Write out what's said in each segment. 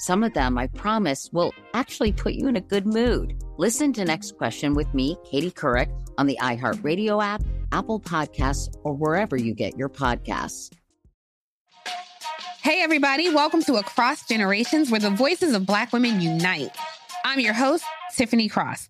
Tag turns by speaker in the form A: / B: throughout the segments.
A: some of them, I promise, will actually put you in a good mood. Listen to Next Question with me, Katie Couric, on the iHeartRadio app, Apple Podcasts, or wherever you get your podcasts.
B: Hey, everybody, welcome to Across Generations, where the voices of Black women unite. I'm your host, Tiffany Cross.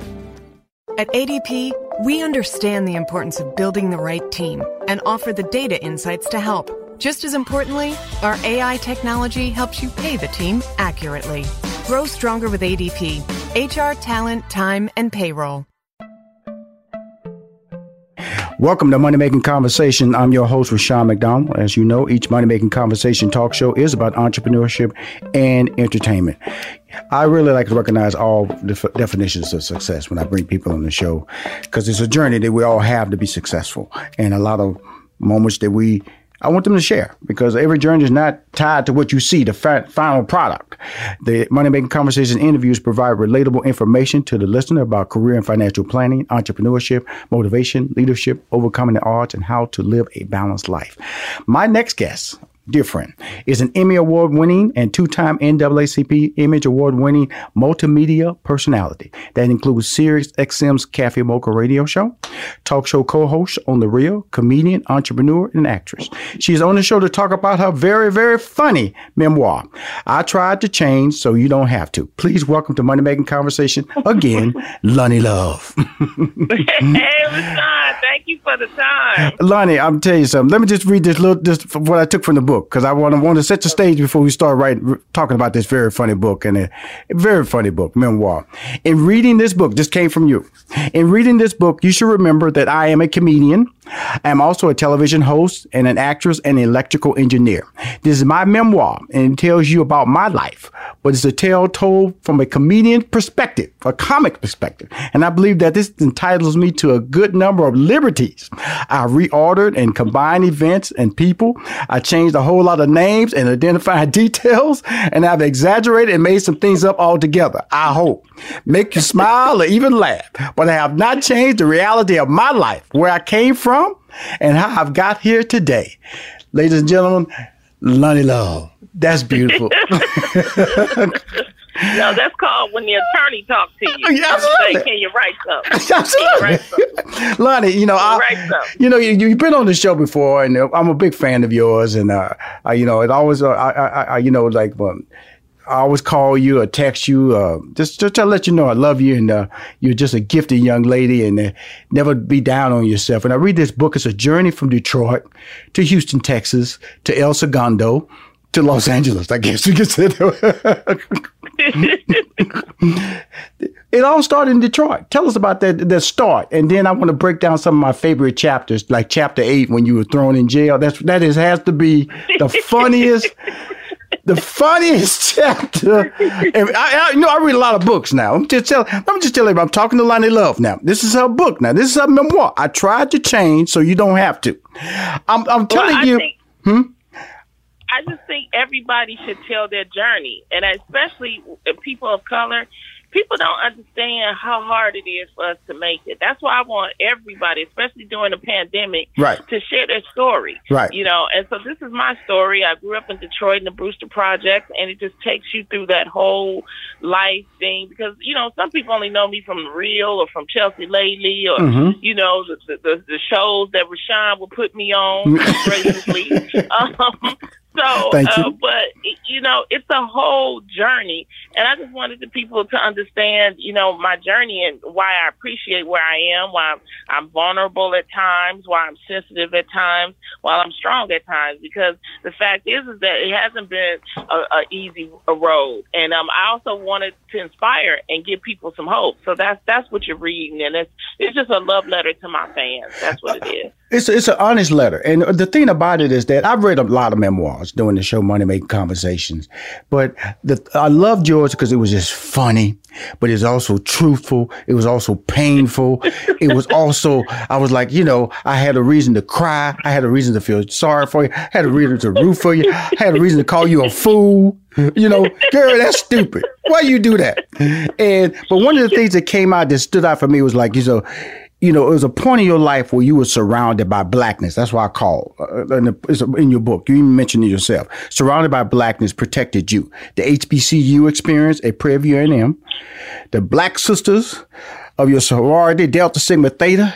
C: At ADP, we understand the importance of building the right team and offer the data insights to help. Just as importantly, our AI technology helps you pay the team accurately. Grow stronger with ADP HR, talent, time, and payroll.
D: Welcome to Money Making Conversation. I'm your host, Rushion McDonald. As you know, each Money Making Conversation talk show is about entrepreneurship and entertainment. I really like to recognize all def- definitions of success when I bring people on the show because it's a journey that we all have to be successful and a lot of moments that we I want them to share because every journey is not tied to what you see, the final product. The Money Making Conversation interviews provide relatable information to the listener about career and financial planning, entrepreneurship, motivation, leadership, overcoming the odds, and how to live a balanced life. My next guest friend, is an Emmy Award winning and two time NAACP Image Award winning multimedia personality that includes Sirius XM's Cafe Mocha radio show, talk show co host on The Real, comedian, entrepreneur, and actress. She's on the show to talk about her very, very funny memoir. I tried to change so you don't have to. Please welcome to Money Making Conversation again, Loni Love.
E: hey, thank you for the time.
D: Loni, I'm telling you something. Let me just read this little, just what I took from the book because I want to want to set the stage before we start writing talking about this very funny book and a very funny book memoir. In reading this book, this came from you. In reading this book, you should remember that I am a comedian. I am also a television host and an actress and an electrical engineer. This is my memoir and it tells you about my life, but it's a tale told from a comedian perspective, a comic perspective. And I believe that this entitles me to a good number of liberties. I reordered and combined events and people. I changed a whole lot of names and identified details, and I've exaggerated and made some things up altogether. I hope. Make you smile or even laugh. But I have not changed the reality of my life, where I came from, and how I've got here today. Ladies and gentlemen, Loni Love. That's beautiful.
E: No, that's called when the attorney talks to you.
D: Yeah, absolutely.
E: Say, can you write something?
D: Absolutely. Loni, you know, I, you know, you, you've been on the show before, and I'm a big fan of yours, and uh, I, you know, it always, uh, I, I, I, you know, like, um, I always call you or text you, uh, just, just to let you know I love you and uh, you're just a gifted young lady and uh, never be down on yourself. And I read this book. It's a journey from Detroit to Houston, Texas, to El Segundo, to Los Angeles, I guess you could say that. it all started in Detroit. Tell us about that that start, and then I want to break down some of my favorite chapters, like chapter eight when you were thrown in jail. That's that is has to be the funniest. the funniest chapter. And I, I, you know, I read a lot of books now. I'm just telling, I'm just telling you, I'm talking to Loni Love now. This is her book now. This is her memoir. I tried to change so you don't have to. I'm, I'm telling
E: well,
D: you.
E: Think,
D: hmm?
E: I just think everybody should tell their journey, and especially people of color people don't understand how hard it is for us to make it. That's why I want everybody, especially during the pandemic,
D: right.
E: to share their story.
D: Right.
E: You know, and so this is my story. I grew up in Detroit in the Brewster Project, and it just takes you through that whole life thing because, you know, some people only know me from Real or from Chelsea Lately or,
D: mm-hmm.
E: you know, the, the, the shows that Rushion would put me on graciously. um, so, uh, but you know, it's a whole journey, and I just wanted the people to understand, you know, my journey and why I appreciate where I am, why I'm, I'm vulnerable at times, why I'm sensitive at times, while I'm strong at times. Because the fact is, is that it hasn't been a, a easy a road, and um, I also wanted to inspire and give people some hope. So that's that's what you're reading, and it's it's just a love letter to my fans. That's what it is.
D: It's it's an honest letter, and the thing about it is that I've read a lot of memoirs doing the show Money Making Conversations, but the, I loved yours because it was just funny, but it's also truthful. It was also painful. it was also I was like, you know, I had a reason to cry. I had a reason to feel sorry for you. I had a reason to root for you. I had a reason to call you a fool. You know, girl, that's stupid. Why you do that? And but one of the things that came out that stood out for me was like, you know you know, it was a point in your life where you were surrounded by blackness. That's why I call uh, in, the, in, your book. You even mentioned it yourself. Surrounded by blackness protected you. The HBCU experience at Prairie View A&M, the black sisters of your sorority, Delta Sigma Theta.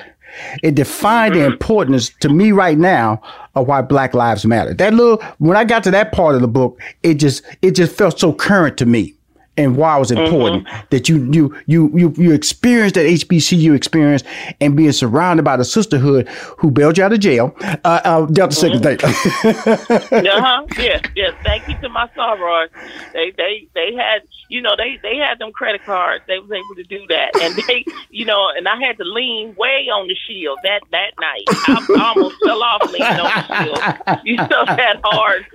D: It defined the importance to me right now of why Black Lives Matter. That little when I got to that part of the book, it just it just felt so current to me and why it was important mm-hmm. that you you you you you experienced that HBCU experience and being surrounded by the sisterhood who bailed you out of jail. Uh, uh Delta mm-hmm. Second
E: uh-huh. Yes, yes. Thank you to my sorors. They they they had you know they they had them credit cards. They was able to do that, and they you know and I had to lean way on the shield that that night. I, almost fell off leaning on the shield. You know that hard,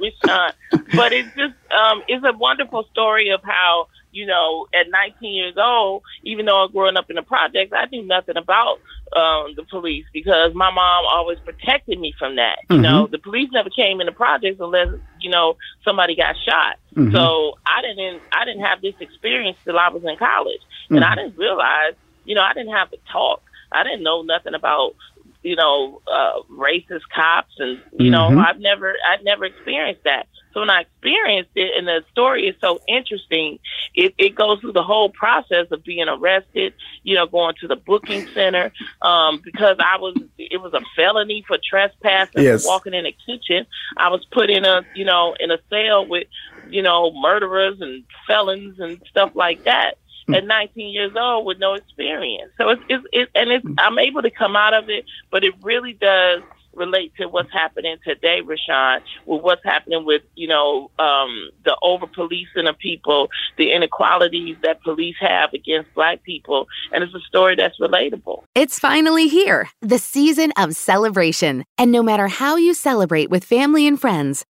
E: but it's just um it's a wonderful story of how you know, at 19 years old, even though I was growing up in the projects, I knew nothing about um, the police because my mom always protected me from that. Mm-hmm. You know, the police never came in the projects unless you know somebody got shot. Mm-hmm. So I didn't, I didn't have this experience till I was in college, mm-hmm. and I didn't realize, you know, I didn't have to talk. I didn't know nothing about you know, uh, racist cops, and you know, mm-hmm. I've never, I've never experienced that. So when I experienced it, and the story is so interesting, it, it goes through the whole process of being arrested, you know, going to the booking center, um, because I was, it was a felony for trespassing,
D: yes.
E: walking in a kitchen. I was put in a, you know, in a cell with, you know, murderers and felons and stuff like that. At 19 years old with no experience. So it's, it's, it's and it's, I'm able to come out of it, but it really does relate to what's happening today, Rushion, with what's happening with, you know, um, the over policing of people, the inequalities that police have against black people. And it's a story that's relatable.
F: It's finally here, the season of celebration. And no matter how you celebrate with family and friends,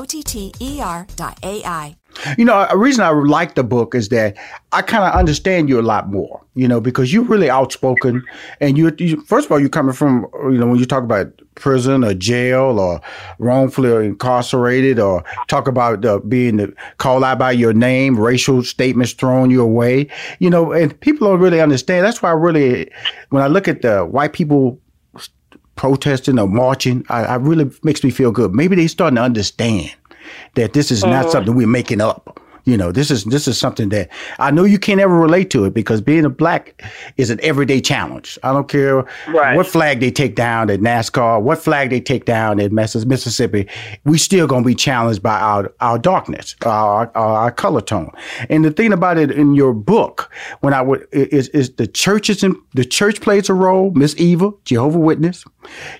G: O T T E R dot AI.
D: You know, a reason I like the book is that I kind of understand you a lot more, you know, because you're really outspoken. And you, you, first of all, you're coming from, you know, when you talk about prison or jail or wrongfully incarcerated or talk about uh, being called out by your name, racial statements thrown your way, you know, and people don't really understand. That's why I really, when I look at the white people protesting or marching, I, I really makes me feel good. Maybe they starting to understand that this is not uh, something we're making up. You know, this is this is something that I know you can't ever relate to it because being a black is an everyday challenge. I don't care right. what flag they take down at NASCAR, what flag they take down at Mississippi, we still gonna be challenged by our our darkness, our, our, our color tone. And the thing about it in your book, when I would is is the churches in the church plays a role. Miss Eva, Jehovah Witness,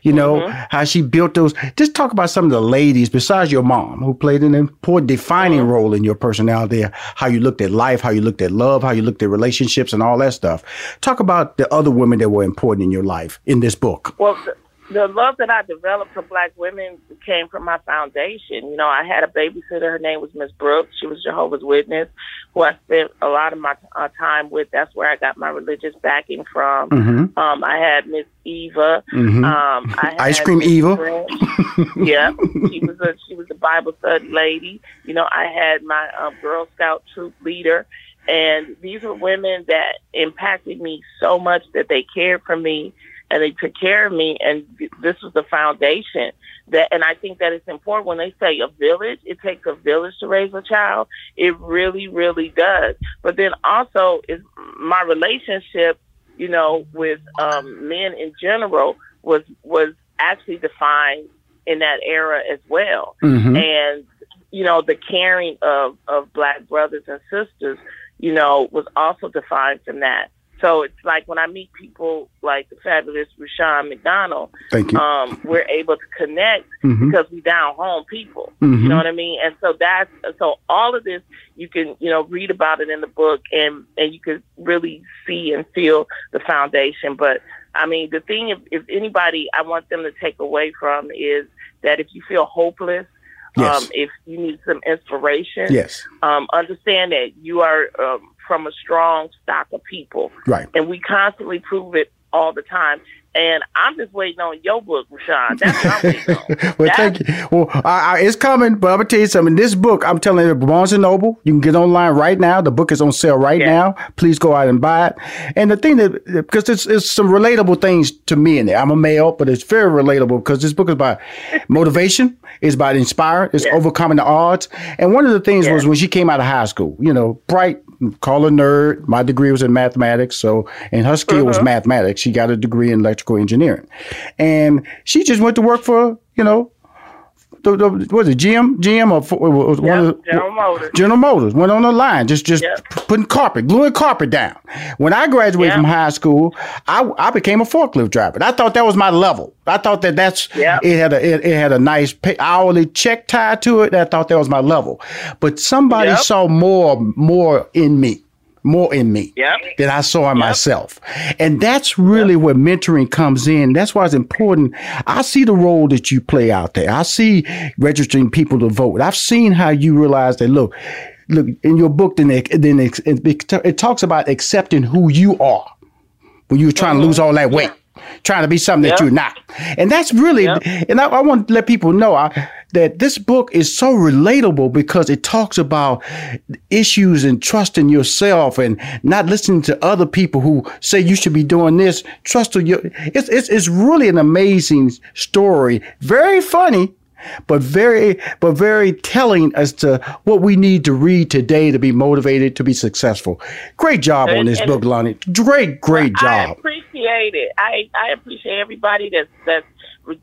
D: you know mm-hmm. how she built those. Just talk about some of the ladies besides your mom who played an important defining mm-hmm. role in your personality there, how you looked at life, how you looked at love, how you looked at relationships, and all that stuff. Talk about the other women that were important in your life in this book.
E: Well, the, the love that I developed for black women came from my foundation. You know, I had a babysitter. Her name was Miss Brooks. She was Jehovah's Witness, who I spent a lot of my uh, time with. That's where I got my religious backing from. Mm-hmm. Um, I had Miss Eva. Mm-hmm. Um, I
D: Ice cream Eva.
E: yeah, she was a she was a Bible study lady. You know, I had my um, Girl Scout troop leader. And these were women that impacted me so much that they cared for me and they took care of me. And this was the foundation that, and I think that it's important when they say a village, it takes a village to raise a child. It really, really does. But then also is my relationship, you know, with um, men in general was, was actually defined in that era as well. Mm-hmm. And, you know, the caring of, of black brothers and sisters, you know, was also defined from that. So it's like when I meet people like the fabulous Rushion McDonald,
D: Thank you.
E: Um, we're able to connect mm-hmm. because we down home people. Mm-hmm. You know what I mean? And so that's so all of this you can you know read about it in the book and and you can really see and feel the foundation. But I mean, the thing if, if anybody I want them to take away from is that if you feel hopeless. Yes. Um, if you need some inspiration,
D: yes.
E: Um, understand that you are um, from a strong stock of people.
D: Right.
E: And we constantly prove it all the time. And I'm just waiting on your book, Rushion. That's what I'm waiting on. well,
D: thank you. Well, I, I, it's coming, but I'm gonna tell you something. This book, I'm telling you, Barnes and Noble. You can get online right now. The book is on sale right yeah. now. Please go out and buy it. And the thing that, because it's, it's some relatable things to me in there. I'm a male, but it's very relatable because this book is about motivation. It's about inspiring. It's yeah. overcoming the odds. And one of the things yeah. was when she came out of high school. You know, bright, call a nerd. My degree was in mathematics, so and her skill uh-huh. was mathematics. She got a degree in electrical engineering, and she just went to work for you know the, the was it GM GM or was
E: yep, one of the, General Motors.
D: General Motors went on the line just just yep. putting carpet gluing carpet down. When I graduated yep. from high school, I I became a forklift driver. I thought that was my level. I thought that that's it had a it, it, had a nice pay, hourly check tied to it. I thought that was my level, but somebody saw more more in me more in me
E: yep.
D: than I saw in yep. myself. And that's really yep. where mentoring comes in. That's why it's important. I see the role that you play out there. I see registering people to vote. I've seen how you realize that, look, look, in your book, then it, then it, it, it talks about accepting who you are when you're trying to uh-huh. lose all that weight. Trying to be something
E: Yep.
D: that you're not. And that's really, and I, I want to let people know I, that this book is so relatable because it talks about issues and trusting yourself and not listening to other people who say you should be doing this. Trust your, it's, it's, it's really an amazing story. Very funny. But very, but very telling as to what we need to read today to be motivated to be successful. Great job on this book, Loni. Great, great
E: I
D: job.
E: appreciate it. I, I appreciate everybody that's that's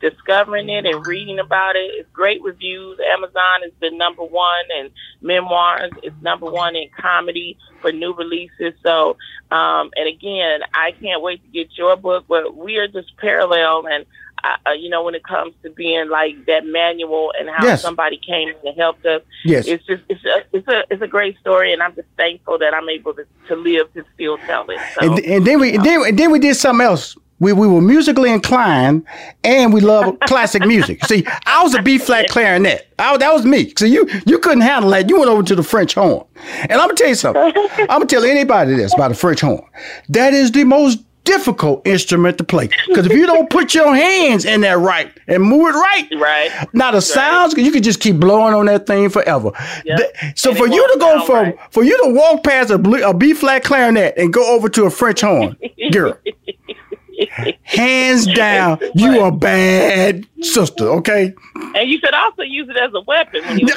E: discovering it and reading about it. It's great reviews. Amazon has been number one, and memoirs is number one in comedy for new releases. So, um, and again, I can't wait to get your book. But we are just parallel, and uh, uh, you know, when it comes to being like that manual and how
D: Yes.
E: somebody came and helped us.
D: Yes.
E: it's just it's a it's a it's a great story, and I'm just thankful that I'm able to, to live to still tell it. So.
D: and, and then we and then, and then we did something else. We, we were musically inclined and we love classic music. See, I was a B flat clarinet. I, that was me. So you you couldn't handle that. You went over to the French horn. And I'm gonna tell you something. I'm gonna tell anybody this about the French horn. That is the most difficult instrument to play. Because if you don't put your hands in there right and move it right,
E: right.
D: Now the sounds you can just keep blowing on that thing forever. Th- So for you to go from for you to walk past a, a B flat clarinet and go over to a French horn, girl, hands down, you a bad sister. Okay.
E: And you could also use it as a weapon when you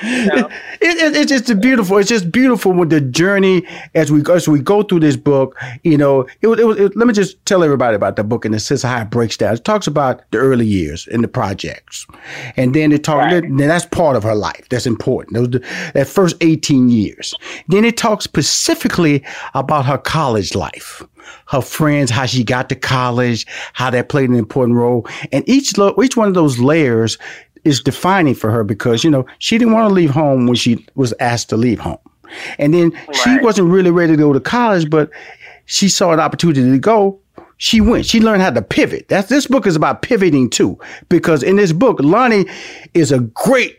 D: it, it, it's just beautiful. It's just beautiful with the journey as we as we go through this book. You know, it, was- it, was- it, let me just tell everybody about the book and it says how it breaks down. It talks about the early years and the projects, and then it talks. Then that's part of her life. That's important. Those the- that first eighteen years. Then it talks specifically about her college life, her friends, how she got to college, how that played an important role, and each lo- each one of those layers is defining for her because you know she didn't want to leave home when she was asked to leave home. And then she wasn't really ready to go to college but she saw an opportunity to go. She went. She learned how to pivot. That's this book is about pivoting too because in this book Loni is a great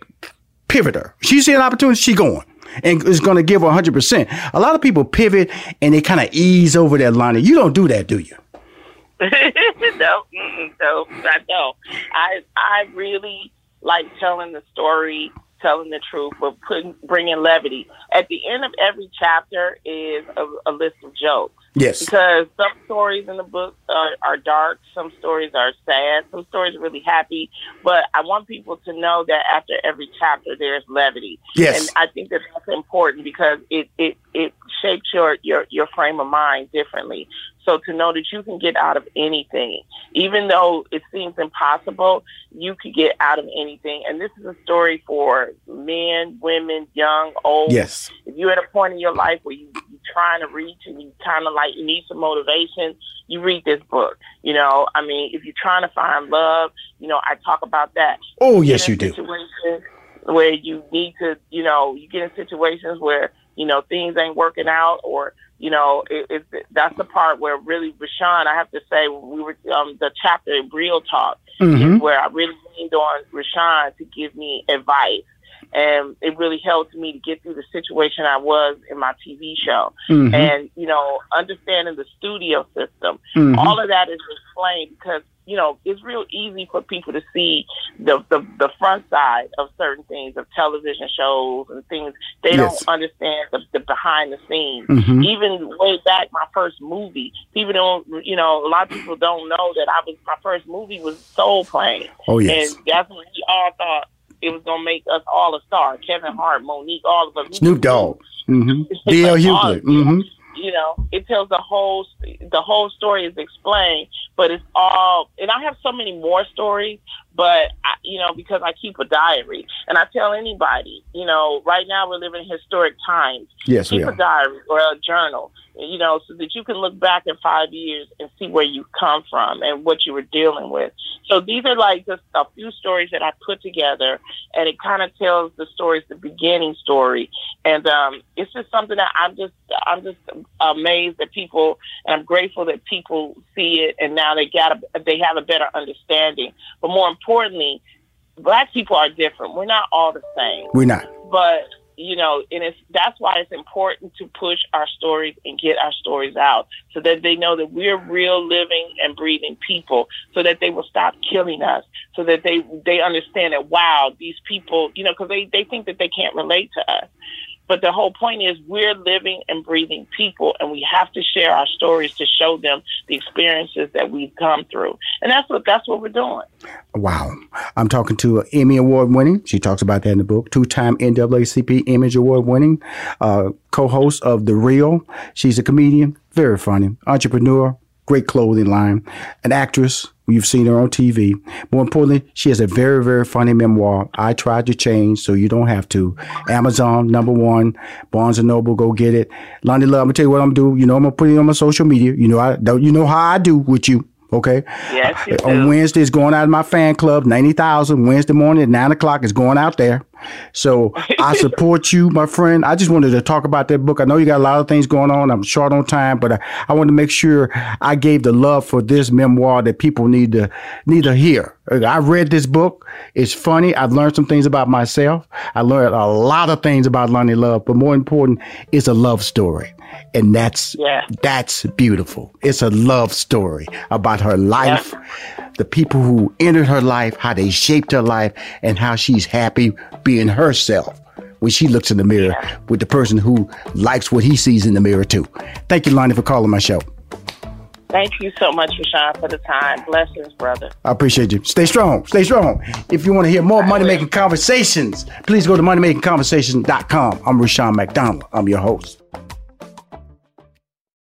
D: pivoter. She see an opportunity she going and is going to give 100% a lot of people pivot and they kind of ease over that Loni. You don't do that do you
E: no, no, I don't. I I really like telling the story, telling the truth, but putting bringing levity. At the end of every chapter is a, a list of jokes.
D: Yes.
E: Because some stories in the book are, are dark, some stories are sad, some stories are really happy. But I want people to know that after every chapter, there's levity.
D: Yes.
E: And I think that that's important because it it it shapes your your your frame of mind differently. So to know that you can get out of anything, even though it seems impossible, you could get out of anything. And this is a story for men, women, young, old.
D: Yes.
E: If you're at a point in your life where you, you're trying to reach and you kind of like you need some motivation, you read this book. You know, I mean, if you're trying to find love, you know, I talk about that.
D: Oh, yes, you do.
E: Where you need to, you know, you get in situations where you know things ain't working out, or you know, it, it, that's the part where really Rushion, I have to say, we were um, the chapter in Real Talk
D: Mhm.
E: is where I really leaned on Rushion to give me advice. And it really helped me to get through the situation I was in my TV show.
D: Mhm.
E: And, you know, understanding the studio system.
D: Mhm.
E: All of that is explained because, you know, it's real easy for people to see the, the, the front side of certain things, of television shows and things. They
D: Yes.
E: don't understand the, the behind the scenes.
D: Mhm.
E: Even way back, my first movie, people don't, you know, a lot of people don't know that I was, my first movie was Soul Plane.
D: Oh, yes.
E: And that's when we all thought it was going to make us all a star. Kevin Hart, Mo'Nique, all of us.
D: Snoop Dogg. hmm D.L. Hughley. hmm
E: you know, it tells the whole the whole story is explained, but it's all. And I have so many more stories, but I, you know, because I keep a diary, and I tell anybody, you know, right now we're living in historic times.
D: Yes, we
E: keep
D: are.
E: a diary or a journal, you know, so that you can look back in five years and see where you come from and what you were dealing with. So these are like just a few stories that I put together, and it kind of tells the stories, the beginning story, and um, it's just something that I'm just I'm just amazed that people, and I'm grateful that people see it, and now they got a, they have a better understanding. But more importantly, black people are different. We're not all the same
D: We're not.
E: but you know, and it's that's why it's important to push our stories and get our stories out so that they know that we're real living and breathing people so that they will stop killing us so that they they understand that wow these people you know because they they think that they can't relate to us but the whole point is we're living and breathing people and we have to share our stories to show them the experiences that we've come through. And that's what that's what we're doing.
D: Wow. I'm talking to Emmy Award winning. She talks about that in the book. Two time NAACP Image Award winning, uh, co host of The Real. She's a comedian, very funny, entrepreneur, great clothing line, an actress. You've seen her on TV. More importantly, she has a very, very funny memoir. I tried to change, so you don't have to. Amazon number one, Barnes and Noble, go get it. Loni Love, I'm gonna tell you what I'm gonna do. You know, I'm gonna put it on my social media. You know, I don't. You know how I do with you. Okay.
E: Yes. You
D: on
E: do.
D: Wednesday, it's going out of my fan club, ninety thousand. Wednesday morning at nine o'clock, it's going out there. So I support you, my friend. I just wanted to talk about that book. I know you got a lot of things going on. I'm short on time, but I, I want to make sure I gave the love for this memoir that people need to need to hear. I read this book. It's funny. I've learned some things about myself. I learned a lot of things about Loni Love, but more important, it's a love story. And that's
E: Yeah.
D: that's beautiful. It's a love story about her life, the people who entered her life, how they shaped her life, and how she's happy being herself when she looks in the mirror with the person who likes what he sees in the mirror too. Thank you, Loni, for calling my show.
E: Thank you so much, Rushion, for the time. Blessings, brother.
D: I appreciate you. Stay strong. Stay strong. If you want to hear more money making conversations, please go to moneymakingconversations.com. I'm Rushion McDonald. I'm your host.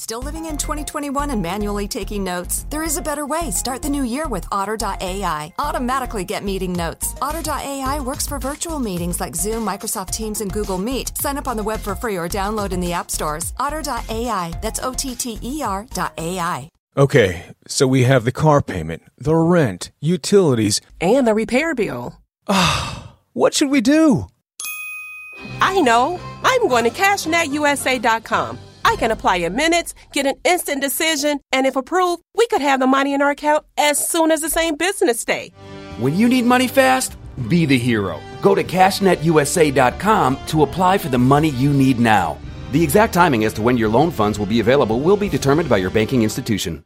G: Still living in 2021 and manually taking notes? There is a better way. Start the new year with Otter.ai. Automatically get meeting notes. Otter.ai works for virtual meetings like Zoom, Microsoft Teams, and Google Meet. Sign up on the web for free or download in the app stores. Otter.ai. That's O T T E R dot AI.
H: Okay, so we have the car payment, the rent, utilities,
I: and the repair bill.
H: Ah, what should we do?
I: I know. I'm going to CashNetUSA.com. I can apply in minutes, get an instant decision, and if approved, we could have the money in our account as soon as the same business day.
J: When you need money fast, be the hero. Go to CashNetUSA.com to apply for the money you need now. The exact timing as to when your loan funds will be available will be determined by your banking institution.